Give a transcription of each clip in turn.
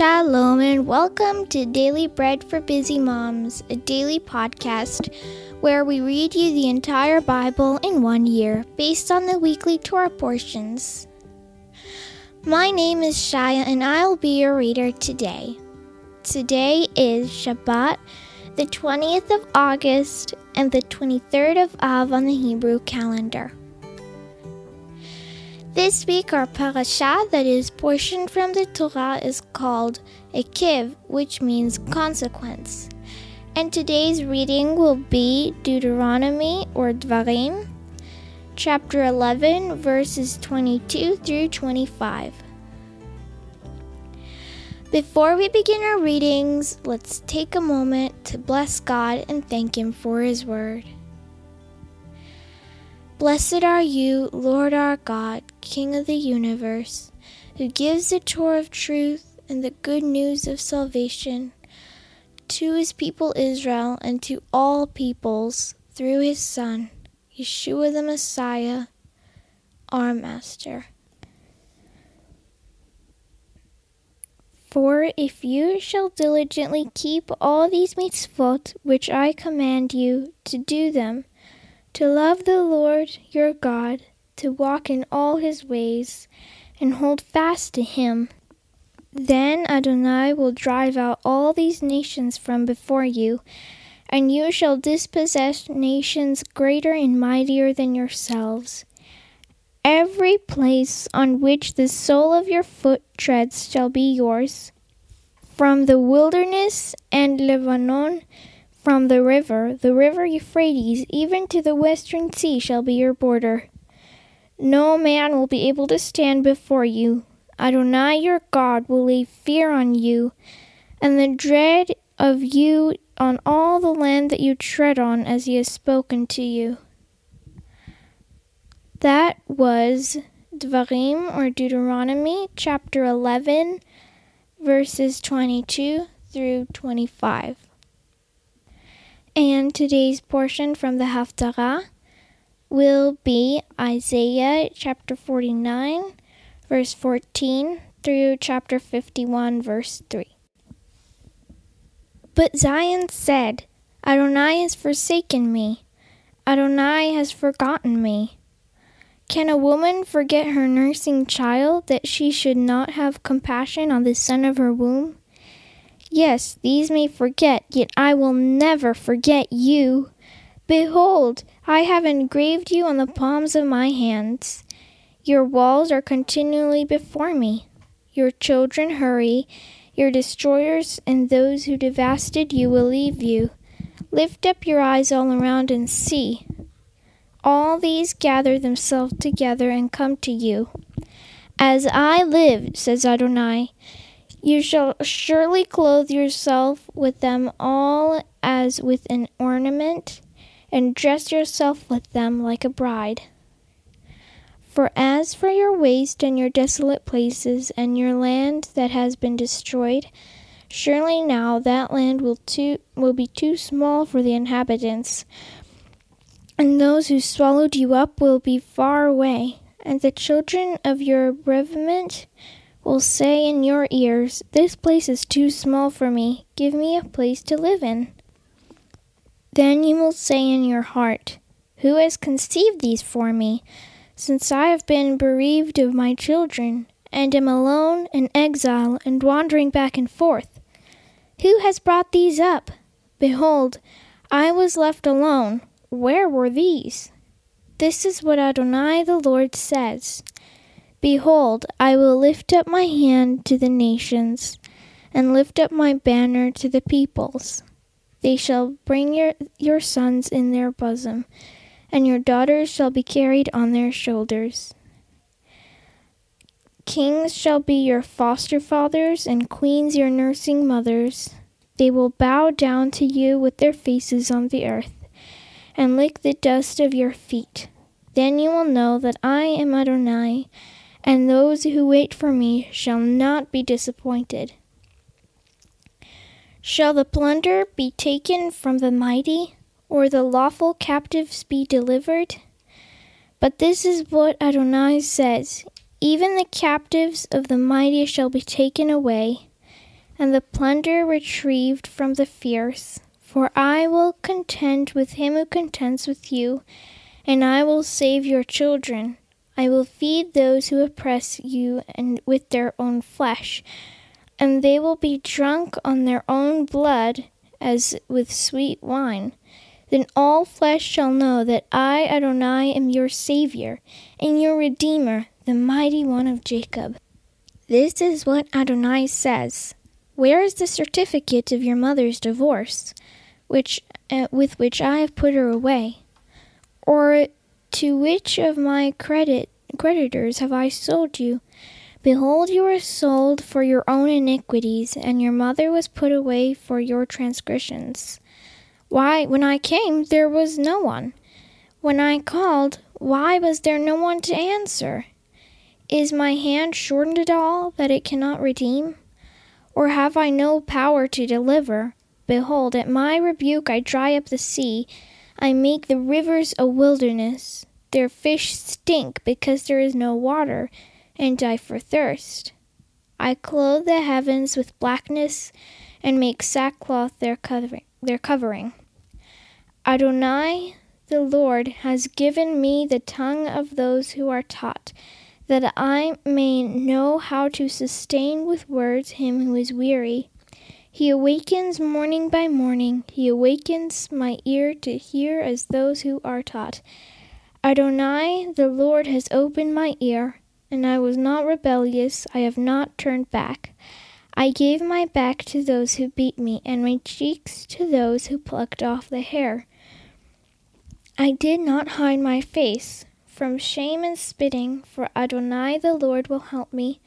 Shalom and welcome to Daily Bread for Busy Moms, a daily podcast where we read you the entire Bible in one year based on the weekly Torah portions. My name is Shaya and I'll be your reader today. Today is Shabbat, the 20th of August and the 23rd of Av on the Hebrew calendar. This week, our parasha that is portioned from the Torah is called Ekev, which means consequence. And today's reading will be Deuteronomy or Dvarim, chapter 11, verses 22 through 25. Before we begin our readings, let's take a moment to bless God and thank Him for His word. Blessed are you, Lord our God, King of the universe, who gives the Torah of truth and the good news of salvation to his people Israel and to all peoples through his Son, Yeshua the Messiah, our Master. For if you shall diligently keep all these mitzvot which I command you to do them, to love the Lord your God, to walk in all his ways, and hold fast to him. Then Adonai will drive out all these nations from before you, and you shall dispossess nations greater and mightier than yourselves. Every place on which the sole of your foot treads shall be yours. From the wilderness and Lebanon from the river, the river Euphrates, even to the western sea shall be your border. No man will be able to stand before you. Adonai your God will lay fear on you, and the dread of you on all the land that you tread on, as he has spoken to you. That was Dvarim or Deuteronomy chapter 11, verses 22 through 25. And today's portion from the Haftarah will be Isaiah chapter 49, verse 14 through chapter 51, verse 3. But Zion said, Adonai has forsaken me, Adonai has forgotten me. Can a woman forget her nursing child that she should not have compassion on the son of her womb? Yes, these may forget, yet I will never forget you. Behold, I have engraved you on the palms of my hands. Your walls are continually before me. Your children hurry, your destroyers and those who devastated you will leave you. Lift up your eyes all around and see. All these gather themselves together and come to you. As I live, says Adonai, you shall surely clothe yourself with them all as with an ornament, and dress yourself with them like a bride. For as for your waste and your desolate places, and your land that has been destroyed, surely now that land will too will be too small for the inhabitants, and those who swallowed you up will be far away, and the children of your bereavement will say in your ears, This place is too small for me. Give me a place to live in. Then you will say in your heart, Who has conceived these for me? Since I have been bereaved of my children, and am alone, an exile, and wandering back and forth. Who has brought these up? Behold, I was left alone. Where were these? This is what Adonai the Lord says. Behold, I will lift up my hand to the nations, and lift up my banner to the peoples. They shall bring your, your sons in their bosom, and your daughters shall be carried on their shoulders. Kings shall be your foster fathers, and queens your nursing mothers. They will bow down to you with their faces on the earth, and lick the dust of your feet. Then you will know that I am Adonai and those who wait for me shall not be disappointed. Shall the plunder be taken from the mighty, or the lawful captives be delivered? But this is what Adonai says Even the captives of the mighty shall be taken away, and the plunder retrieved from the fierce. For I will contend with him who contends with you, and I will save your children. I will feed those who oppress you and with their own flesh, and they will be drunk on their own blood as with sweet wine. Then all flesh shall know that I, Adonai, am your Savior, and your Redeemer, the mighty one of Jacob. This is what Adonai says Where is the certificate of your mother's divorce, which, uh, with which I have put her away? Or to which of my credit, creditors have I sold you? Behold, you were sold for your own iniquities, and your mother was put away for your transgressions. Why, when I came, there was no one. When I called, why was there no one to answer? Is my hand shortened at all, that it cannot redeem? Or have I no power to deliver? Behold, at my rebuke I dry up the sea, I make the rivers a wilderness. Their fish stink because there is no water, and die for thirst. I clothe the heavens with blackness, and make sackcloth their covering. Their covering. Adonai, the Lord, has given me the tongue of those who are taught, that I may know how to sustain with words him who is weary. He awakens morning by morning, he awakens my ear to hear as those who are taught. Adonai, the Lord, has opened my ear, and I was not rebellious, I have not turned back. I gave my back to those who beat me, and my cheeks to those who plucked off the hair. I did not hide my face from shame and spitting, for Adonai the Lord will help me.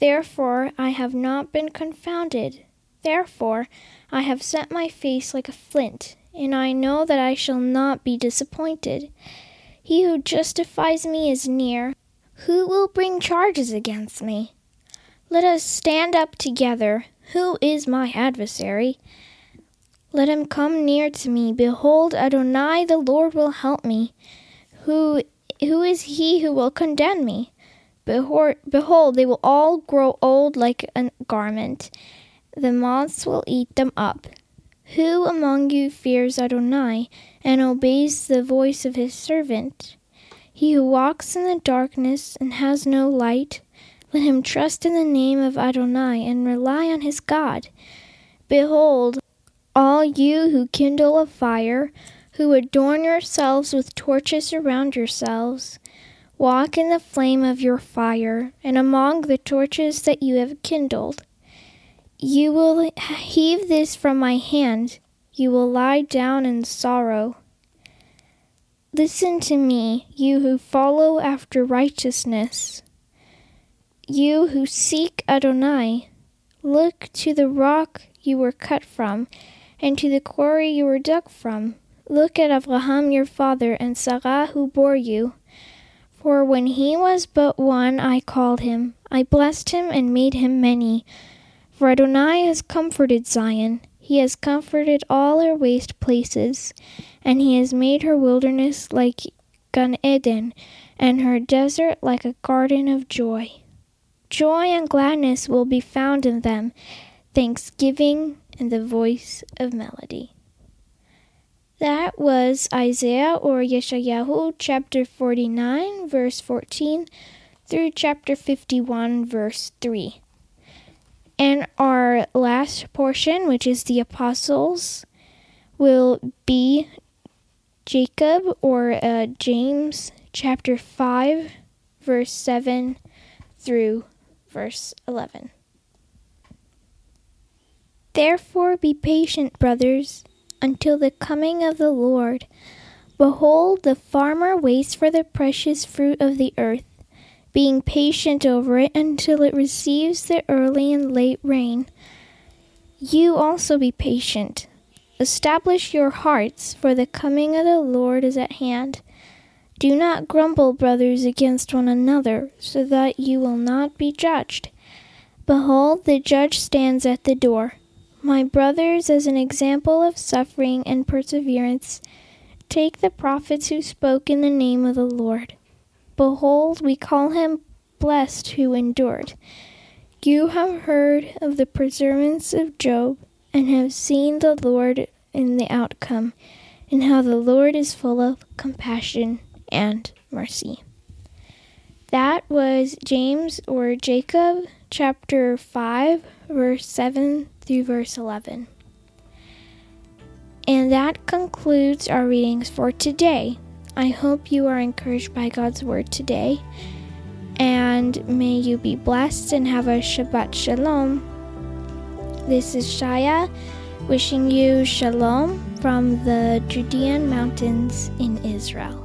Therefore I have not been confounded. Therefore I have set my face like a flint, and I know that I shall not be disappointed. He who justifies me is near. Who will bring charges against me? Let us stand up together. Who is my adversary? Let him come near to me. Behold, Adonai the Lord will help me. Who who is he who will condemn me? Behold, behold, they will all grow old like a garment. The moths will eat them up. Who among you fears Adonai and obeys the voice of his servant? He who walks in the darkness and has no light, let him trust in the name of Adonai and rely on his God. Behold, all you who kindle a fire, who adorn yourselves with torches around yourselves, walk in the flame of your fire, and among the torches that you have kindled. You will heave this from my hand, you will lie down in sorrow. Listen to me, you who follow after righteousness, you who seek Adonai. Look to the rock you were cut from and to the quarry you were dug from. Look at Abraham your father, and Sarah who bore you. For when he was but one, I called him. I blessed him and made him many. For Adonai has comforted Zion. He has comforted all her waste places, and he has made her wilderness like Gan Eden, and her desert like a garden of joy. Joy and gladness will be found in them, thanksgiving and the voice of melody. That was Isaiah or Yeshayahu chapter 49, verse 14 through chapter 51, verse 3. And our last portion, which is the apostles, will be Jacob or uh, James chapter 5, verse 7 through verse 11. Therefore be patient, brothers, until the coming of the Lord. Behold, the farmer waits for the precious fruit of the earth, being patient over it until it receives the early and late rain. You also be patient. Establish your hearts, for the coming of the Lord is at hand. Do not grumble, brothers, against one another, so that you will not be judged. Behold, the judge stands at the door. My brothers, as an example of suffering and perseverance, take the prophets who spoke in the name of the Lord. Behold, we call him blessed who endured. You have heard of the perseverance of Job and have seen the Lord in the outcome, and how the Lord is full of compassion and mercy. That was James or Jacob chapter 5, verse 7 through verse 11. And that concludes our readings for today. I hope you are encouraged by God's word today. And may you be blessed and have a Shabbat Shalom. This is Shaya wishing you Shalom from the Judean mountains in Israel.